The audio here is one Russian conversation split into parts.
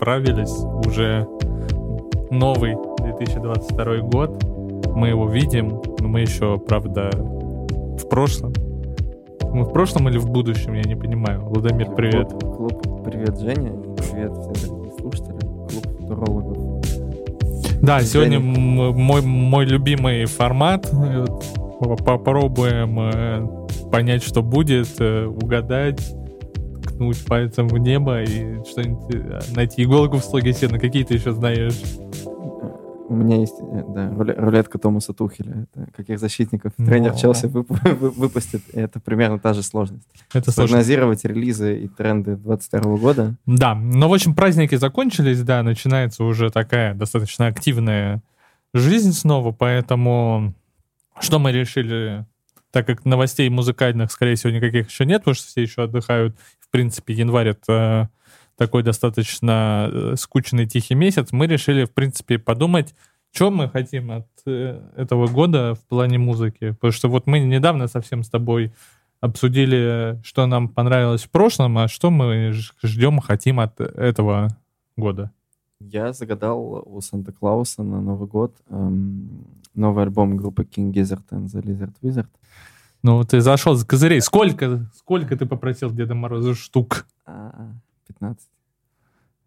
справились. Уже новый 2022 год. Мы его видим, но мы еще, правда, в прошлом. Мы в прошлом или в будущем, я не понимаю. Лудомир, привет. Клуб, клуб привет, Женя, привет всем дорогие слушатели. Клуб футурологов. Да, сегодня мой, мой любимый формат. Попробуем э, понять, что будет, э, угадать, ткнуть пальцем в небо и что-нибудь э, найти иголку в слоге сена. Какие ты еще знаешь? У меня есть, да, рулетка Томаса Тухеля. Это каких защитников Но... тренер Челси вып выпустит. Это примерно та же сложность. Это Прогнозировать релизы и тренды 22 года. Да, но в общем праздники закончились, да, начинается уже такая достаточно активная жизнь снова, поэтому что мы решили так как новостей музыкальных, скорее всего, никаких еще нет, потому что все еще отдыхают. В принципе, январь — это такой достаточно э, скучный тихий месяц, мы решили, в принципе, подумать, что мы хотим от э, этого года в плане музыки. Потому что вот мы недавно совсем с тобой обсудили, что нам понравилось в прошлом, а что мы ждем, хотим от этого года. Я загадал у Санта-Клауса на Новый год эм, новый альбом группы King Gizzard and the Lizard Wizard. Ну, ты зашел с козырей. Сколько, сколько ты попросил Деда Мороза штук? 15.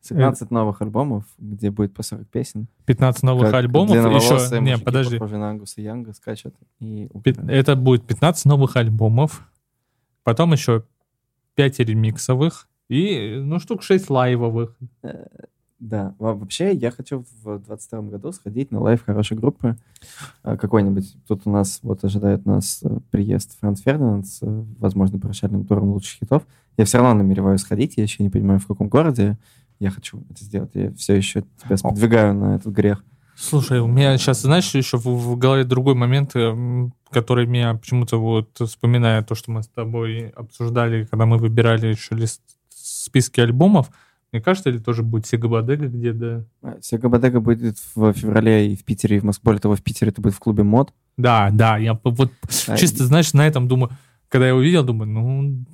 17 э... новых альбомов, где будет по 40 песен. 15 новых как альбомов? Еще... Не, подожди. на Ангуса Янга скачет. И... Это будет 15 новых альбомов. Потом еще 5 ремиксовых. И, ну, штук 6 лайвовых. Да, вообще я хочу в 22 году сходить на live хорошей группы а, какой-нибудь. Тут у нас вот ожидает нас э, приезд Franz Ferdinand с, э, возможно, прощальным туром лучших хитов. Я все равно намереваюсь сходить, я еще не понимаю, в каком городе я хочу это сделать. Я все еще тебя сподвигаю на этот грех. Слушай, у меня сейчас, знаешь, еще в, в голове другой момент, э, который меня почему-то вот вспоминает то, что мы с тобой обсуждали, когда мы выбирали еще лист списки альбомов. Мне кажется, или тоже будет Sega Bodega где-то? А, Sega Bodega будет в феврале и в Питере, и в Москве. Более того, в Питере это будет в клубе МОД. Да, да. Я вот а, чисто, знаешь, на этом думаю, когда я увидел, думаю, ну,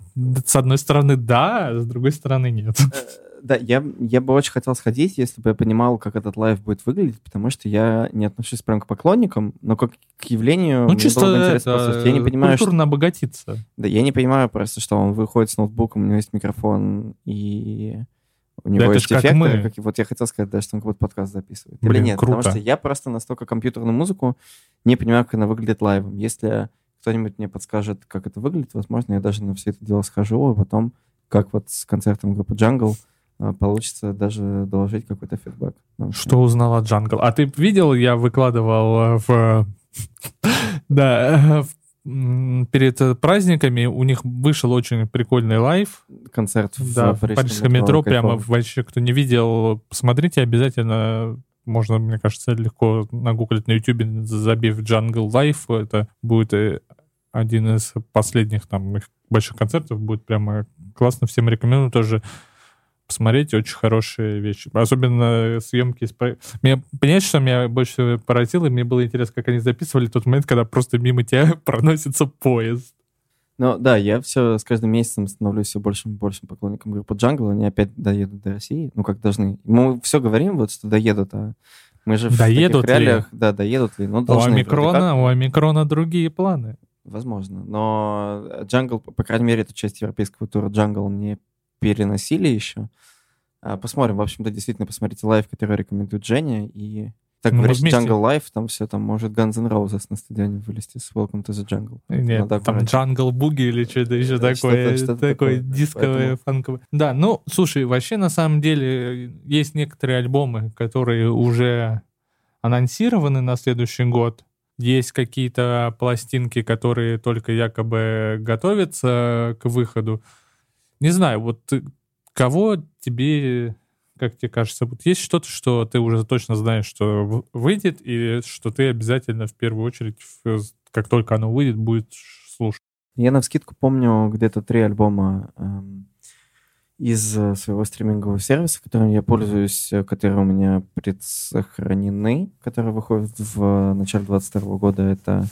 с одной стороны, да, а с другой стороны, нет. Э, да, я, я бы очень хотел сходить, если бы я понимал, как этот live будет выглядеть, потому что я не отношусь прям к поклонникам, но как к явлению ну, чисто было бы интересно это, Я не понимаю, культурно что... обогатиться. Да, я не понимаю просто, что он выходит с ноутбуком, у него есть микрофон, и у него да есть эффекты. Как мы. Как, вот я хотел сказать, да, что он как будто подкаст записывает. Блин, Или нет, круто. потому что я просто настолько компьютерную музыку не понимаю, как она выглядит лайвом. Если кто-нибудь мне подскажет, как это выглядит, возможно, я даже на все это дело схожу, а потом, как вот с концертом группы Jungle, а, получится даже доложить какой-то фидбэк. Что узнал от Jungle? А ты видел, я выкладывал э, в... Да, в перед праздниками у них вышел очень прикольный live. Концерт да, в, в Парижском метро. метро прямо вообще, кто не видел, посмотрите обязательно. Можно, мне кажется, легко нагуглить на YouTube, забив Jungle Life. Это будет э, один из последних там их больших концертов. Будет прямо классно. Всем рекомендую тоже посмотреть, очень хорошие вещи. Особенно съемки с... Меня, понимаешь, что меня больше поразило? Мне было интересно, как они записывали тот момент, когда просто мимо тебя проносится поезд. Ну да, я все с каждым месяцем становлюсь все большим и большим поклонником группы Jungle. Они опять доедут до России. Ну, как должны. Мы все говорим, вот, что доедут, а мы же доедут в таких реалиях... Ли? Да, доедут ли. Но должны, у, омикрона, у омикрона другие планы. Возможно. Но Jungle, по крайней мере, эту часть европейского тура Jungle не переносили еще. А, посмотрим. В общем-то, действительно, посмотрите live, который рекомендует Женя. И так ну, говоришь, Jungle Live, там все, там может Guns N' Roses на стадионе вылезти с Welcome to the Jungle. Нет, Надо там брать. Jungle Boogie или что-то еще да, такое, что такое, такое дисковое, Поэтому... фанковое. Да, ну, слушай, вообще, на самом деле, есть некоторые альбомы, которые уже анонсированы на следующий год. Есть какие-то пластинки, которые только якобы готовятся к выходу. Не знаю, вот кого тебе, как тебе кажется, вот есть что-то, что ты уже точно знаешь, что выйдет, и что ты обязательно в первую очередь, как только оно выйдет, будет слушать? Я на вскидку помню где-то три альбома эм, из э, своего стримингового сервиса, которым я пользуюсь, э, которые у меня предсохранены, которые выходят в начале 22 года. Это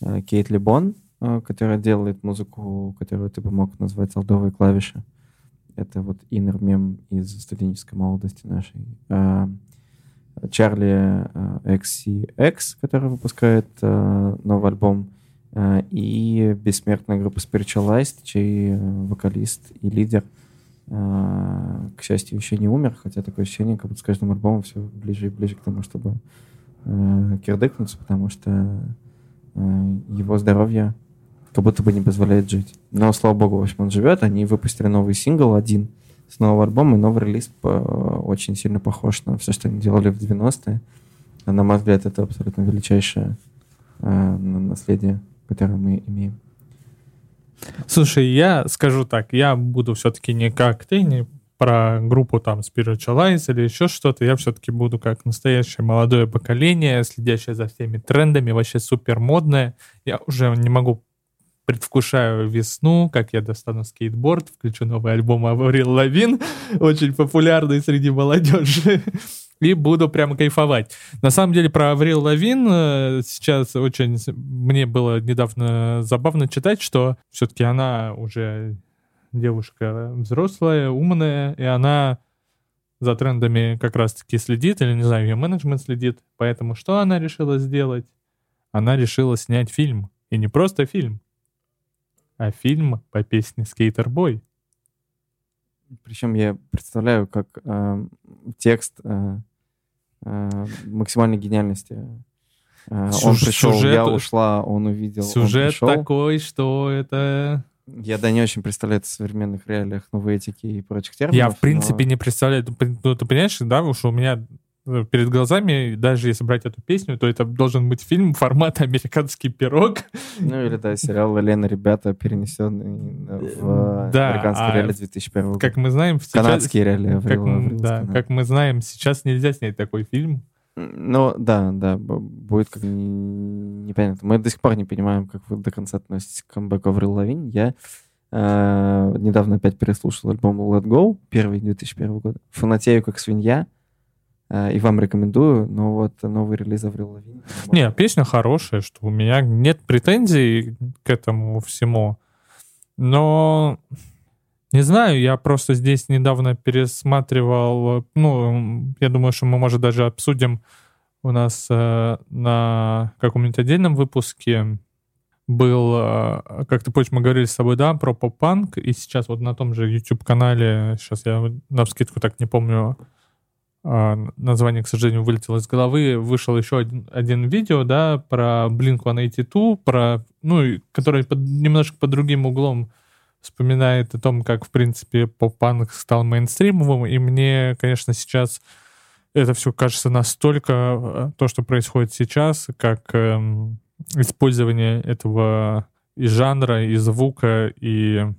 э, Кейт Либон, э, которая делает музыку, которую ты бы мог назвать алдовые клавиши. Это вот инер мем из студенческой молодости нашей. А, Чарли XCX, который выпускает новый альбом, и бессмертная группа Spiritualized, чей вокалист и лидер, к счастью, еще не умер, хотя такое ощущение, как будто с каждым альбомом все ближе и ближе к тому, чтобы кирдыкнуться, потому что его здоровье как будто бы не позволяет жить. Но, слава богу, в общем, он живет. Они выпустили новый сингл один с нового альбома, и новый релиз по, очень сильно похож на все, что они делали в 90-е. А на мой взгляд, это абсолютно величайшее э, наследие, которое мы имеем. Слушай, я скажу так, я буду все-таки не как ты, не про группу там Spiritualize или еще что-то, я все-таки буду как настоящее молодое поколение, следящее за всеми трендами, вообще супер модное. Я уже не могу предвкушаю весну, как я достану скейтборд, включу новый альбом Аврил Лавин, очень популярный среди молодежи, и буду прямо кайфовать. На самом деле про Аврил Лавин э, сейчас очень... Мне было недавно забавно читать, что все-таки она уже девушка взрослая, умная, и она за трендами как раз-таки следит, или, не знаю, ее менеджмент следит. Поэтому что она решила сделать? Она решила снять фильм. И не просто фильм, а фильм по песне «Скейтер Бой». Причем я представляю, как э, текст э, э, максимальной гениальности. Э, Сюж- он пришел, сюжет, я ушла, он увидел, Сюжет он такой, что это... Я, да, не очень представляю это в современных реалиях новой этики и прочих терминов. Я, в принципе, но... не представляю. Ну, ты понимаешь, да, что у меня перед глазами, даже если брать эту песню, то это должен быть фильм формата «Американский пирог». Ну или, да, сериал «Лена, ребята», перенесенный в да, американские а, реалии 2001 года. Как мы знаем... Сейчас, Канадские реалии. Как, Аврила, да, как мы знаем, сейчас нельзя снять такой фильм. Ну, да, да, будет как непонятно. Мы до сих пор не понимаем, как вы до конца относитесь к камбэку Аврил Лавинь. Я э, недавно опять переслушал альбом Let Go, первый 2001 года. Фанатею как свинья. Э, и вам рекомендую, но вот новый релиз Аврил Лавин. Не, песня хорошая, что у меня нет претензий к этому всему, но не знаю, я просто здесь недавно пересматривал, ну, я думаю, что мы, может, даже обсудим у нас э, на каком-нибудь отдельном выпуске был, э, как ты помнишь, мы говорили с тобой, да, про поп-панк, и сейчас вот на том же YouTube-канале, сейчас я на вскидку так не помню, название, к сожалению, вылетело из головы, вышел еще один, один видео, да, про Blink-182, про, ну, который под, немножко под другим углом вспоминает о том, как, в принципе, поп-панк стал мейнстримовым, и мне, конечно, сейчас это все кажется настолько, э, то, что происходит сейчас, как эм, использование этого и жанра, и звука, и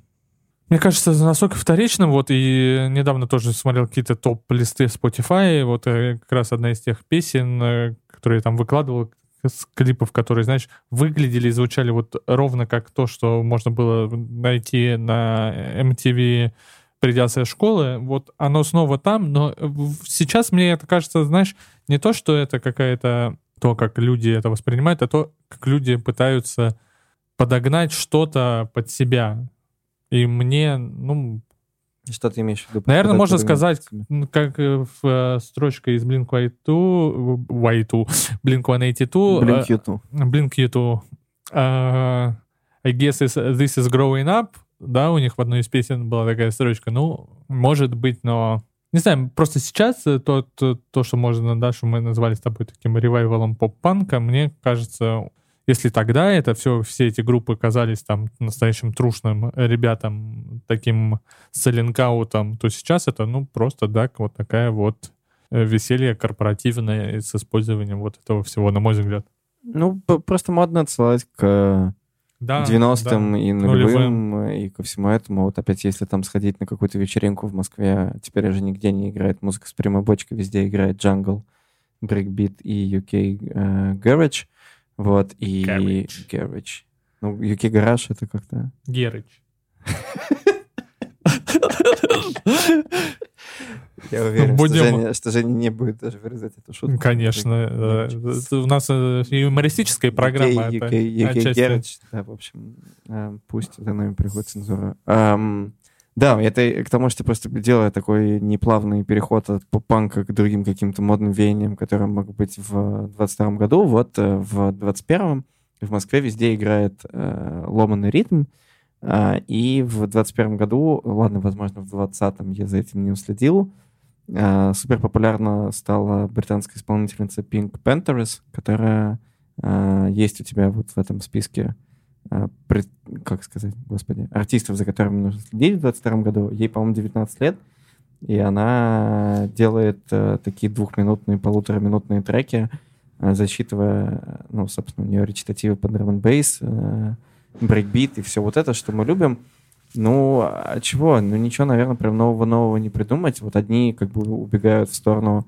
мне кажется, настолько вторичным, вот, и недавно тоже смотрел какие-то топ-листы Spotify, вот э, как раз одна из тех песен, э, которые я там выкладывал, с клипов, которые, знаешь, выглядели и звучали вот ровно как то, что можно было найти на MTV, придя школы, вот оно снова там, но сейчас мне это кажется, знаешь, не то, что это какая-то то, как люди это воспринимают, а то, как люди пытаются подогнать что-то под себя. И мне, ну... Что ты имеешь в виду? Наверное, можно сказать, как э, в э, строчка из Blink-182, Y2, Blink-182... Blink-U2. Blink-U2. Uh, I guess this is growing up. Да, у них в одной из песен была такая строчка. Ну, может быть, но... Не знаю, просто сейчас то, то, то что можно, да, что мы назвали с тобой таким ревайвалом поп-панка, мне кажется, если тогда это все, все эти группы казались там настоящим трушным ребятам, таким селлингаутом, то сейчас это, ну, просто, да, вот такая вот э, веселье корпоративное с использованием вот этого всего, на мой взгляд. Ну, просто модно отсылать к да, 90-м да, и нулевым, нулевым, и ко всему этому. Вот опять, если там сходить на какую-то вечеринку в Москве, теперь уже нигде не играет музыка с прямой бочкой, везде играет джангл, брейкбит и UK э, Garage. Вот, и... Garage. Garage. Ну, UK Garage это как-то... Garage. Я уверен, Будем... что, Женя, что Женя не будет даже вырезать эту шутку. Конечно. У нас э, юмористическая программа. UK, UK, UK Garage, да, в общем, э, пусть за нами приходит цензура. Да, это к тому, что просто делая такой неплавный переход от поп-панка к другим каким-то модным веяниям, которые могут быть в 22 году, вот э, в 21 в Москве везде играет э, ломанный ритм, э, и в 21 году, ладно, возможно, в 20-м я за этим не уследил, э, супер популярна стала британская исполнительница Pink Panthers, которая э, есть у тебя вот в этом списке как сказать, господи, артистов, за которыми нужно следить в 22 году. Ей, по-моему, 19 лет, и она делает э, такие двухминутные, полутораминутные треки, э, зачитывая, ну, собственно, у нее речитативы под drum bass брейкбит и все вот это, что мы любим. Ну, а чего? Ну, ничего, наверное, прям нового-нового не придумать. Вот одни как бы убегают в сторону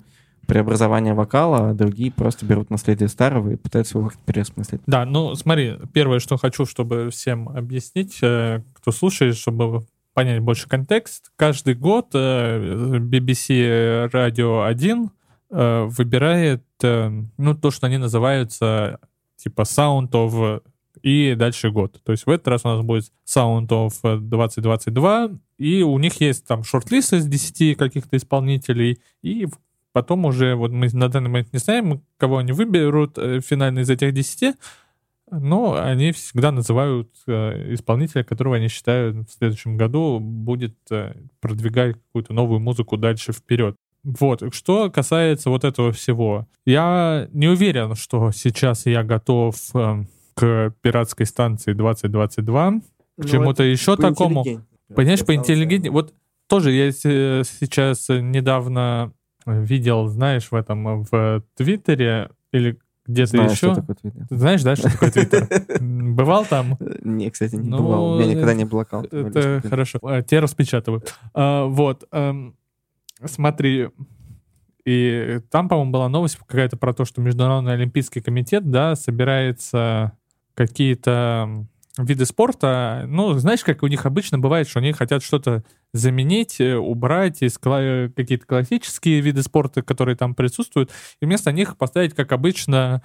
преобразования вокала, а другие просто берут наследие старого и пытаются его переосмыслить. Да, ну смотри, первое, что хочу, чтобы всем объяснить, э, кто слушает, чтобы понять больше контекст. Каждый год э, BBC Radio 1 э, выбирает, ну, то, что они называются типа Sound of и дальше год. То есть в этот раз у нас будет Sound of 2022, и у них есть там шорт-лист из 10 каких-то исполнителей, и Потом уже, вот мы на данный момент не знаем, кого они выберут э, финально из этих 10, но они всегда называют э, исполнителя, которого они считают в следующем году будет э, продвигать какую-то новую музыку дальше вперед. Вот, что касается вот этого всего. Я не уверен, что сейчас я готов к пиратской станции 2022, к ну, чему-то еще такому. Понимаешь, поинтеллигентнее. Вот тоже я сейчас недавно видел, знаешь, в этом, в Твиттере или где-то Знаю, еще. Что такое Твиттер. Знаешь, да, что такое Твиттер? Бывал там? Не, кстати, не ну, бывал. У меня никогда не был аккаунт. Это хорошо. А, тебя распечатываю. А, вот. Эм, смотри, и там, по-моему, была новость какая-то про то, что Международный Олимпийский комитет, да, собирается какие-то виды спорта, ну, знаешь, как у них обычно бывает, что они хотят что-то заменить, э, убрать из какие-то классические виды спорта, которые там присутствуют, и вместо них поставить, как обычно,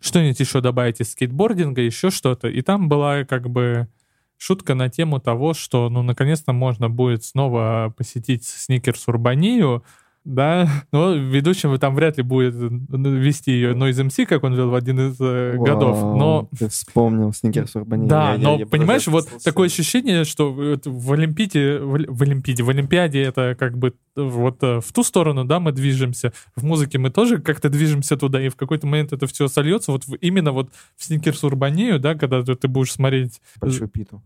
что-нибудь еще добавить из скейтбординга, еще что-то. И там была как бы шутка на тему того, что, ну, наконец-то можно будет снова посетить сникерс Урбанию, да, но ведущим там вряд ли будет ну, вести ее Noise MC, как он вел в один из э, Вау, годов, но... Ты вспомнил Сникерс Урбани. Да, я, но, я, я понимаешь, вот слушаю. такое ощущение, что в Олимпиаде, в, в Олимпиаде, в Олимпиаде это как бы вот э, в ту сторону, да, мы движемся. В музыке мы тоже как-то движемся туда, и в какой-то момент это все сольется. Вот именно вот в Сникерс Урбанию, да, когда ты будешь смотреть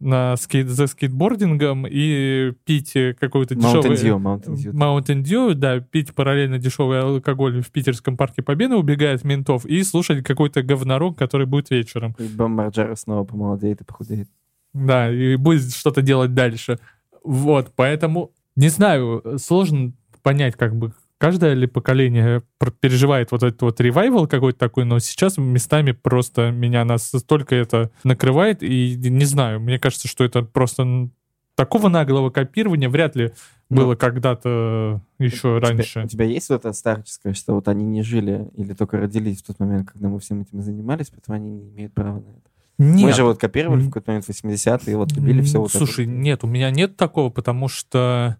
на скейт, за скейтбордингом и пить какой-то дешевый... Mountain Dew, Mountain Dew. Mountain Dew, да, пить параллельно дешевый алкоголь в питерском парке Победы, убегает ментов, и слушать какой-то говнорок, который будет вечером. И Бомбарджера снова помолодеет и похудеет. Да, и будет что-то делать дальше. Вот, поэтому не знаю, сложно понять, как бы каждое ли поколение переживает вот этот вот ревайвал какой-то такой, но сейчас местами просто меня настолько это накрывает, и не знаю, мне кажется, что это просто такого наглого копирования вряд ли ну, было когда-то еще у раньше. Тебя, у тебя есть вот это старческое, что вот они не жили или только родились в тот момент, когда мы всем этим занимались, поэтому они не имеют права на это? Нет. Мы же вот копировали в какой-то момент 80-е, вот любили все вот Слушай, это. нет, у меня нет такого, потому что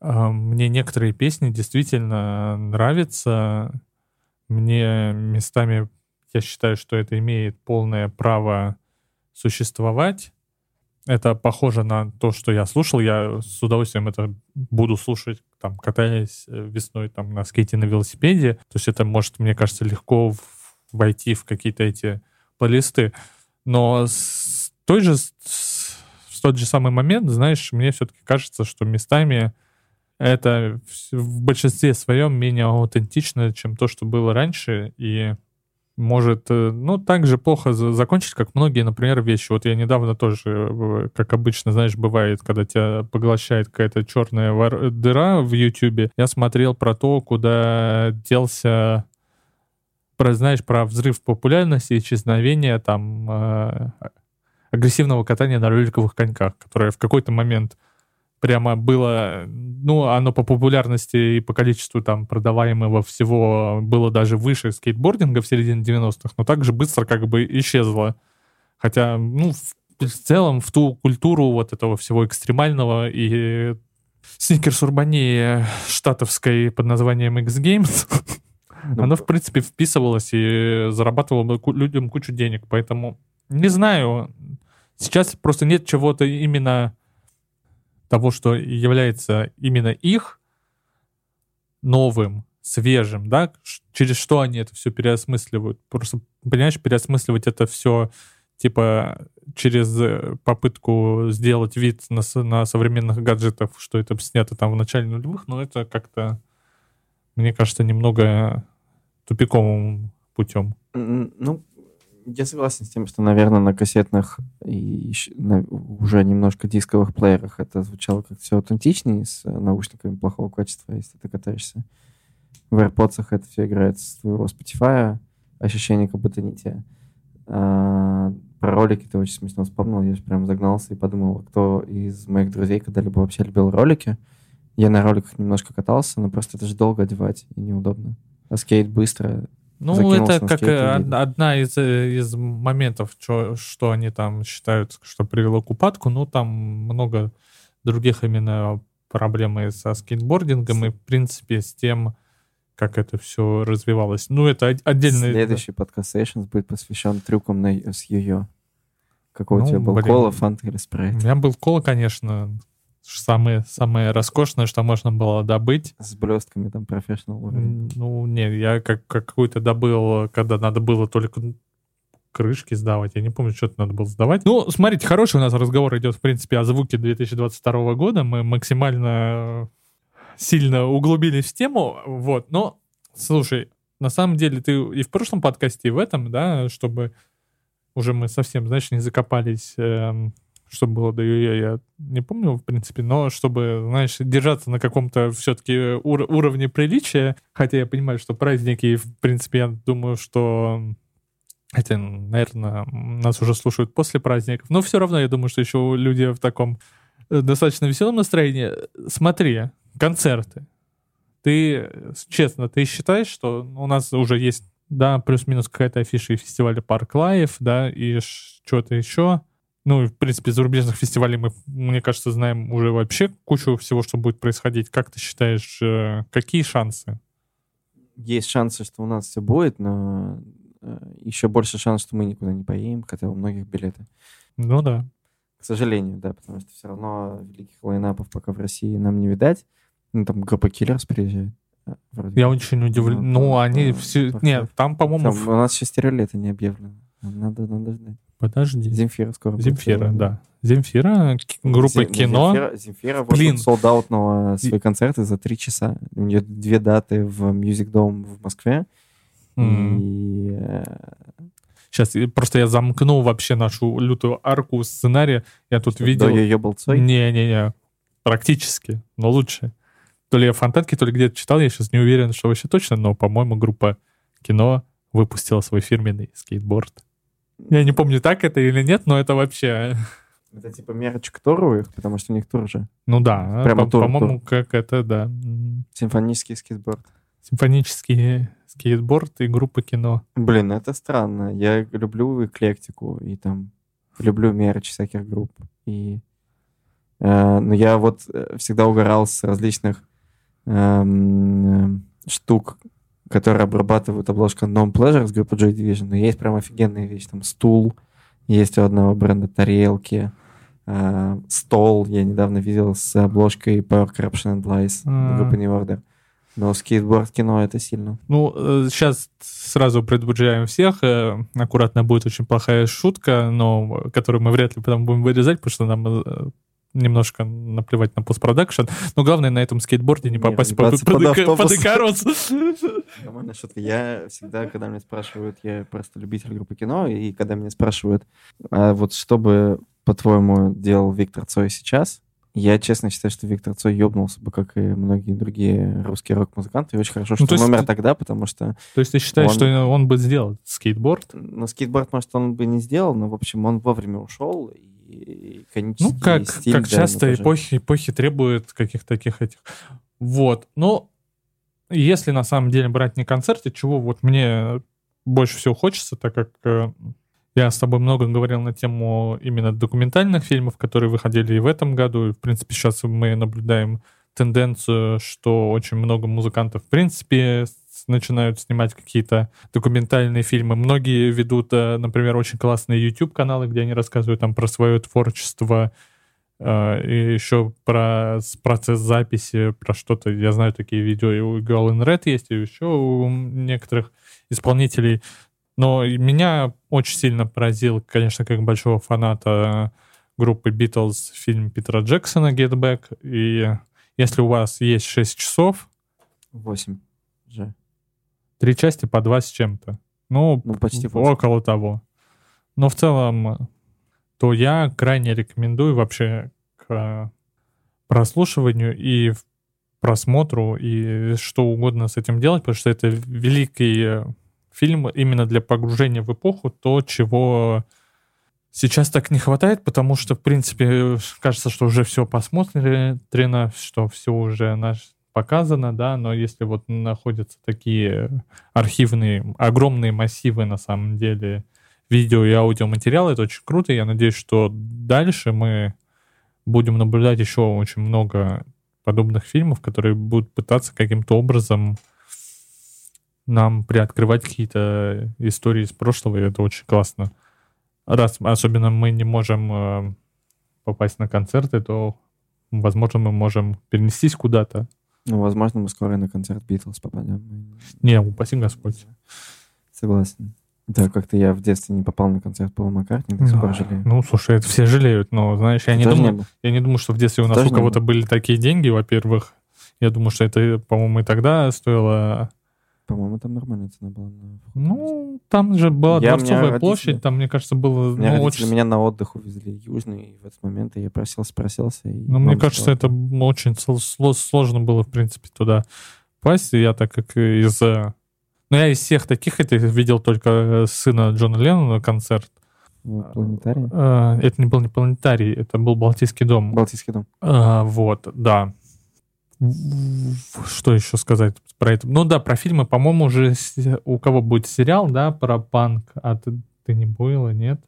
мне некоторые песни действительно нравятся. Мне местами я считаю, что это имеет полное право существовать. Это похоже на то, что я слушал. Я с удовольствием это буду слушать, там, катаясь э, весной там, на скейте на велосипеде. То есть это может, мне кажется, легко войти в какие-то эти плейлисты. Но с той же, в тот же самый момент, знаешь, мне все-таки кажется, что местами это в большинстве своем менее аутентично, чем то, что было раньше, и может, э, ну, так же плохо закончить, как многие, например, вещи. Вот я недавно тоже, э, как обычно, знаешь, бывает, когда тебя поглощает какая-то черная дыра в Ютубе, я смотрел про то, куда делся про, знаешь, про взрыв популярности, исчезновение там э, агрессивного катания на роликовых коньках, которое в какой-то момент прямо было, ну, оно по популярности и по количеству там продаваемого всего было даже выше скейтбординга в середине 90-х, но также быстро как бы исчезло. Хотя, ну, в целом в ту культуру вот этого всего экстремального и сникерс урбании штатовской под названием X Games, ну, оно, в принципе, вписывалось и зарабатывало людям кучу денег. Поэтому не знаю. Сейчас просто нет чего-то именно того, что является именно их новым, свежим, да, через что они это все переосмысливают. Просто, понимаешь, переосмысливать это все типа через э, попытку сделать вид на, на современных гаджетах, что это снято там в начале нулевых, но это как-то, мне кажется, немного тупиковым путем. Ну, я согласен с тем, что, наверное, на кассетных и уже немножко дисковых плеерах это звучало как все аутентичнее с наушниками плохого качества, если ты катаешься. В AirPods это все играет с твоего Spotify, ощущение как будто не те. А, про ролики ты очень смешно вспомнил. Я же прям загнался и подумал, кто из моих друзей когда-либо вообще любил ролики. Я на роликах немножко катался, но просто это же долго одевать и неудобно. А скейт быстро. Ну, это как одна из, э, из моментов, что, что они там считают, что привело к упадку. Ну, там много других именно проблем и со скейтбордингом, и, в принципе, с тем, как это все развивалось. Ну, это отдельный... Следующий подкаст Sessions будет посвящен трюкам на, с ее. Какой ну, у тебя был? Блин, кола, фанта или спрайт? У меня был кола, конечно. Самое, самое роскошное, что можно было добыть. С блестками там профессионал уровень. Ну, не, я как, какую-то добыл, когда надо было только крышки сдавать. Я не помню, что это надо было сдавать. Ну, смотрите, хороший у нас разговор идет, в принципе, о звуке 2022 года. Мы максимально сильно углубились в тему, вот, но, слушай, на самом деле ты и в прошлом подкасте, и в этом, да, чтобы уже мы совсем, знаешь, не закопались, э, что было до ее, я не помню, в принципе, но чтобы, знаешь, держаться на каком-то все-таки ур- уровне приличия, хотя я понимаю, что праздники, в принципе, я думаю, что это, наверное, нас уже слушают после праздников, но все равно я думаю, что еще люди в таком э, достаточно веселом настроении. Смотри, концерты. Ты, честно, ты считаешь, что у нас уже есть, да, плюс-минус какая-то афиша и фестиваля Park Live, да, и что-то еще. Ну, в принципе, зарубежных фестивалей мы, мне кажется, знаем уже вообще кучу всего, что будет происходить. Как ты считаешь, э, какие шансы? Есть шансы, что у нас все будет, но э, еще больше шанс, что мы никуда не поедем, хотя у многих билеты. Ну да. К сожалению, да, потому что все равно великих лайнапов пока в России нам не видать. Ну, там группа Киллерс приезжает. А, вроде. Я очень удивлен. Ну, ну они все... Нет, там, по-моему... Там, у нас еще стереолета не объявлено. Надо, надо ждать. Подожди. Земфира скоро Земфира, будет. да. Земфира, группа Зем, кино. Земфира, Земфира Блин. солдаутного свои концерты за три часа. У нее две даты в Music Dome в Москве. Mm. И... Сейчас просто я замкнул вообще нашу лютую арку сценария. Я тут Что, видел... До ее болцой? Не-не-не. Практически, но лучше то ли я фонтанки, то ли где-то читал, я сейчас не уверен, что вообще точно, но, по-моему, группа кино выпустила свой фирменный скейтборд. Я не помню, так это или нет, но это вообще... Это типа мерч к Тору их, потому что у них тур же. Ну да, Прямо по- тур, по-моему, тур. как это, да. Симфонический скейтборд. Симфонический скейтборд и группа кино. Блин, это странно. Я люблю эклектику и там люблю мерч всяких групп. И, э, но я вот э, всегда угорал с различных эм, штук, которые обрабатывают обложку Non Pleasure с группы Joy Division. Но есть прям офигенные вещи. Там стул, есть у одного бренда тарелки, э, стол. Я недавно видел с обложкой Power Corruption and Lies mm. группы New Order. Но скейтборд кино это сильно. Ну, сейчас э, сразу предупреждаем всех. Э, аккуратно будет очень плохая шутка, но которую мы вряд ли потом будем вырезать, потому что нам э, немножко наплевать на постпродакшн, но главное на этом скейтборде не попасть под, под, под, под Икарус. Нормальная шутка. Я всегда, когда меня спрашивают, я просто любитель группы кино, и когда меня спрашивают, а вот что бы, по-твоему, делал Виктор Цой сейчас, я честно считаю, что Виктор Цой ёбнулся бы, как и многие другие русские рок-музыканты. И очень хорошо, что ну, он умер ты... тогда, потому что... То есть ты считаешь, он... что он бы сделал скейтборд? Ну, скейтборд, может, он бы не сделал, но, в общем, он вовремя ушел, и ну, как, стиль, как да, часто эпохи, эпохи требуют каких-то таких этих. Вот. Но если на самом деле брать не концерты, чего вот мне больше всего хочется, так как э, Я с тобой много говорил на тему именно документальных фильмов, которые выходили и в этом году. И, в принципе, сейчас мы наблюдаем тенденцию, что очень много музыкантов, в принципе, начинают снимать какие-то документальные фильмы. Многие ведут, э, например, очень классные YouTube-каналы, где они рассказывают там про свое творчество, э, и еще про процесс записи, про что-то. Я знаю такие видео и у Girl in Red есть, и еще у некоторых исполнителей. Но меня очень сильно поразил, конечно, как большого фаната группы Beatles фильм Питера Джексона «Get Back». И если у вас есть 6 часов... 8 же. Три части по 2 с чем-то. Ну, ну почти 8. около того. Но в целом, то я крайне рекомендую вообще к прослушиванию и просмотру и что угодно с этим делать, потому что это великий фильм именно для погружения в эпоху, то, чего сейчас так не хватает, потому что, в принципе, кажется, что уже все посмотрено, что все уже наш показано, да, но если вот находятся такие архивные, огромные массивы, на самом деле, видео и аудиоматериалы, это очень круто. Я надеюсь, что дальше мы будем наблюдать еще очень много подобных фильмов, которые будут пытаться каким-то образом нам приоткрывать какие-то истории из прошлого, и это очень классно. Раз особенно мы не можем э, попасть на концерты, то, возможно, мы можем перенестись куда-то. Ну, возможно, мы скоро на концерт Битлз попадем. Не, упаси Господь. Согласен. Да, как-то я в детстве не попал на концерт Пола Маккартни, до сих пор жалею. Ну, слушай, это все жалеют, но, знаешь, я не, думаю, не я не думаю, что в детстве у нас Тоже у кого-то были такие деньги, во-первых. Я думаю, что это, по-моему, и тогда стоило по-моему, там нормальная цена была. На ну, там же была я, Дворцовая площадь, родители, там, мне кажется, было... Меня ну, очень... меня на отдых увезли южный, и в этот момент я просился, просился. И ну, мне кажется, это очень сложно было, в принципе, туда попасть. Я так как из... Э, ну, я из всех таких это видел только сына Джона Леннона концерт. Планетарий? А, это не был не планетарий, это был Балтийский дом. Балтийский дом. А, вот, да. Что еще сказать про это? Ну да, про фильмы, по-моему, уже у кого будет сериал, да, про панк, а ты, ты не было, нет?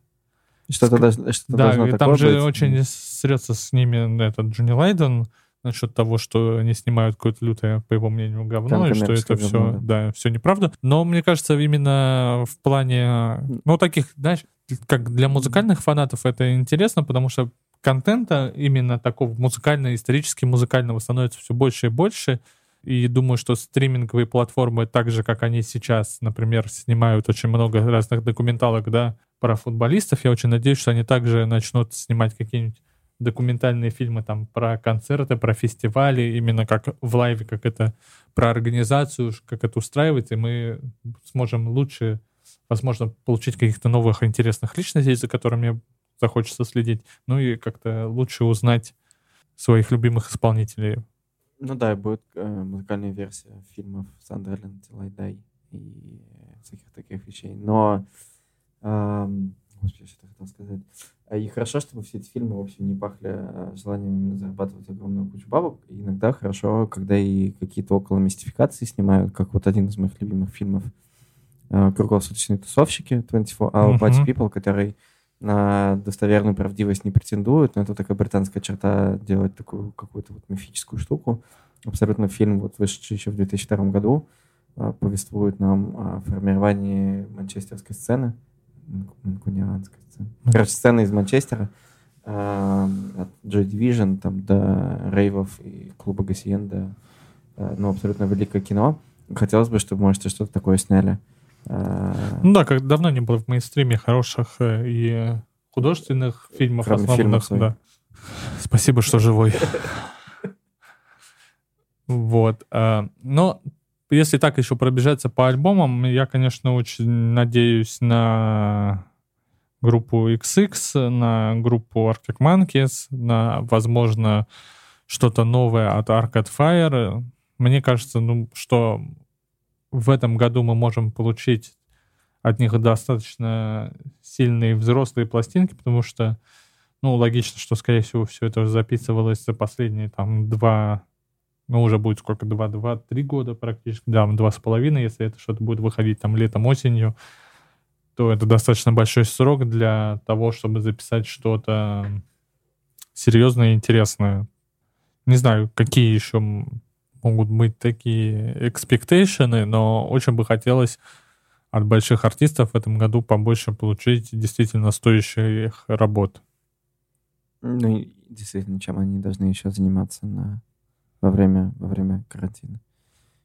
Что-то, даже, что да, должно там же быть. очень срется с ними этот Джонни Лайден насчет того, что они снимают какое-то лютое, по его мнению, говно, там и что это все, говно, да. да, все неправда. Но мне кажется, именно в плане, ну, таких, знаешь, как для музыкальных фанатов это интересно, потому что контента именно такого музыкально-исторически музыкального становится все больше и больше. И думаю, что стриминговые платформы, так же, как они сейчас, например, снимают очень много разных документалок, да, про футболистов, я очень надеюсь, что они также начнут снимать какие-нибудь документальные фильмы там про концерты, про фестивали, именно как в лайве, как это про организацию, как это устраивать, и мы сможем лучше, возможно, получить каких-то новых интересных личностей, за которыми захочется следить, ну и как-то лучше узнать своих любимых исполнителей. Ну да, будет э, музыкальная версия фильмов «Сандерленд», «Лайдай» и всяких таких вещей. Но, э, господи, что хотел сказать. А и хорошо, чтобы все эти фильмы, в общем, не пахли э, желанием именно зарабатывать огромную кучу бабок. И иногда хорошо, когда и какие-то около мистификации снимают, как вот один из моих любимых фильмов э, «Круглосуточные тусовщики» 24 Hour Party People, который на достоверную правдивость не претендует, но это такая британская черта делать такую какую-то вот мифическую штуку. Абсолютно фильм, вот вышедший еще в 2002 году, а, повествует нам о формировании манчестерской сцены, манкунианской сцены. Короче, сцены из Манчестера, а, от Joy Division там, до рейвов и клуба Гассиенда. Ну, абсолютно великое кино. Хотелось бы, чтобы, может, что-то такое сняли. Ну да, как давно не было в мейнстриме хороших э, и художественных фильмов Кроме основанных. Фильмов да. Спасибо, что живой. Вот. Э, но если так еще пробежаться по альбомам, я, конечно, очень надеюсь на группу XX, на группу Arctic Monkeys, на, возможно, что-то новое от Arcade Fire. Мне кажется, ну, что в этом году мы можем получить от них достаточно сильные взрослые пластинки, потому что, ну, логично, что, скорее всего, все это записывалось за последние там два, ну, уже будет сколько, два, два, три года практически, да, два с половиной, если это что-то будет выходить там летом, осенью, то то это достаточно большой срок для того, чтобы записать что-то серьезное и интересное. Не знаю, какие еще могут быть такие экспектейшены, но очень бы хотелось от больших артистов в этом году побольше получить действительно стоящих работ. Ну, действительно, чем они должны еще заниматься на... во, время, во время карантина.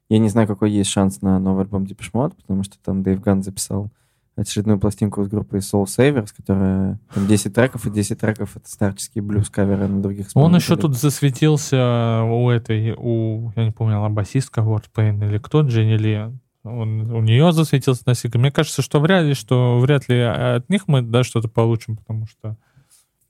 Я не знаю, какой есть шанс на новый альбом Mode, потому что там Дэйв Ган записал очередную пластинку с группой Soul Savers, которая там 10 треков, и 10 треков — это старческие блюз-каверы на других Он еще тут засветился у этой, у, я не помню, она басистка Wordpain или кто, Дженни Ли. Он, у нее засветился на сингл. Мне кажется, что вряд ли, что вряд ли от них мы да, что-то получим, потому что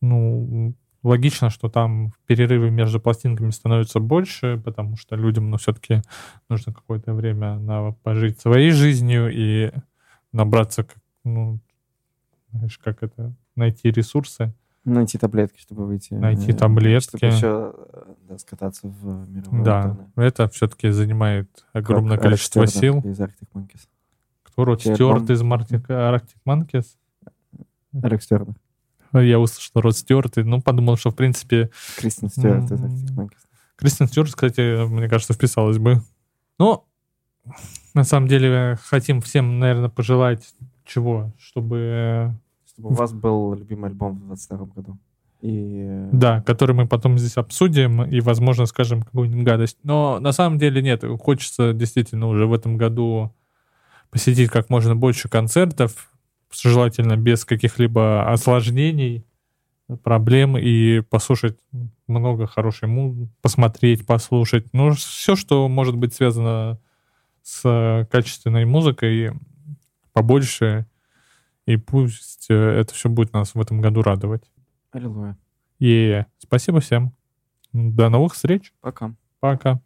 ну, логично, что там перерывы между пластинками становятся больше, потому что людям, ну, все-таки нужно какое-то время на пожить своей жизнью и набраться, ну, знаешь, как это, найти ресурсы. Найти таблетки, чтобы выйти. Найти таблетки. Чтобы еще да, скататься в мировой Да, турне. это все-таки занимает огромное как количество Алекс сил. Из Arctic Monkeys. Кто Род Стюарт из Arctic, Arctic Monkeys? Алекс Стюарт. Я услышал Род Стюарт, и ну, подумал, что, в принципе... Кристен Стюарт из Arctic Monkeys. Кристен Стюарт, кстати, мне кажется, вписалась бы. Но на самом деле хотим всем, наверное, пожелать чего? Чтобы... Чтобы у вас был любимый альбом в 2022 году. И... Да, который мы потом здесь обсудим и, возможно, скажем какую-нибудь гадость. Но на самом деле нет, хочется действительно уже в этом году посетить как можно больше концертов, желательно без каких-либо осложнений, проблем и послушать много хорошей музыки, посмотреть, послушать. Ну, все, что может быть связано с качественной музыкой побольше, и пусть э, это все будет нас в этом году радовать. Аллилуйя. И спасибо всем. До новых встреч. Пока. Пока.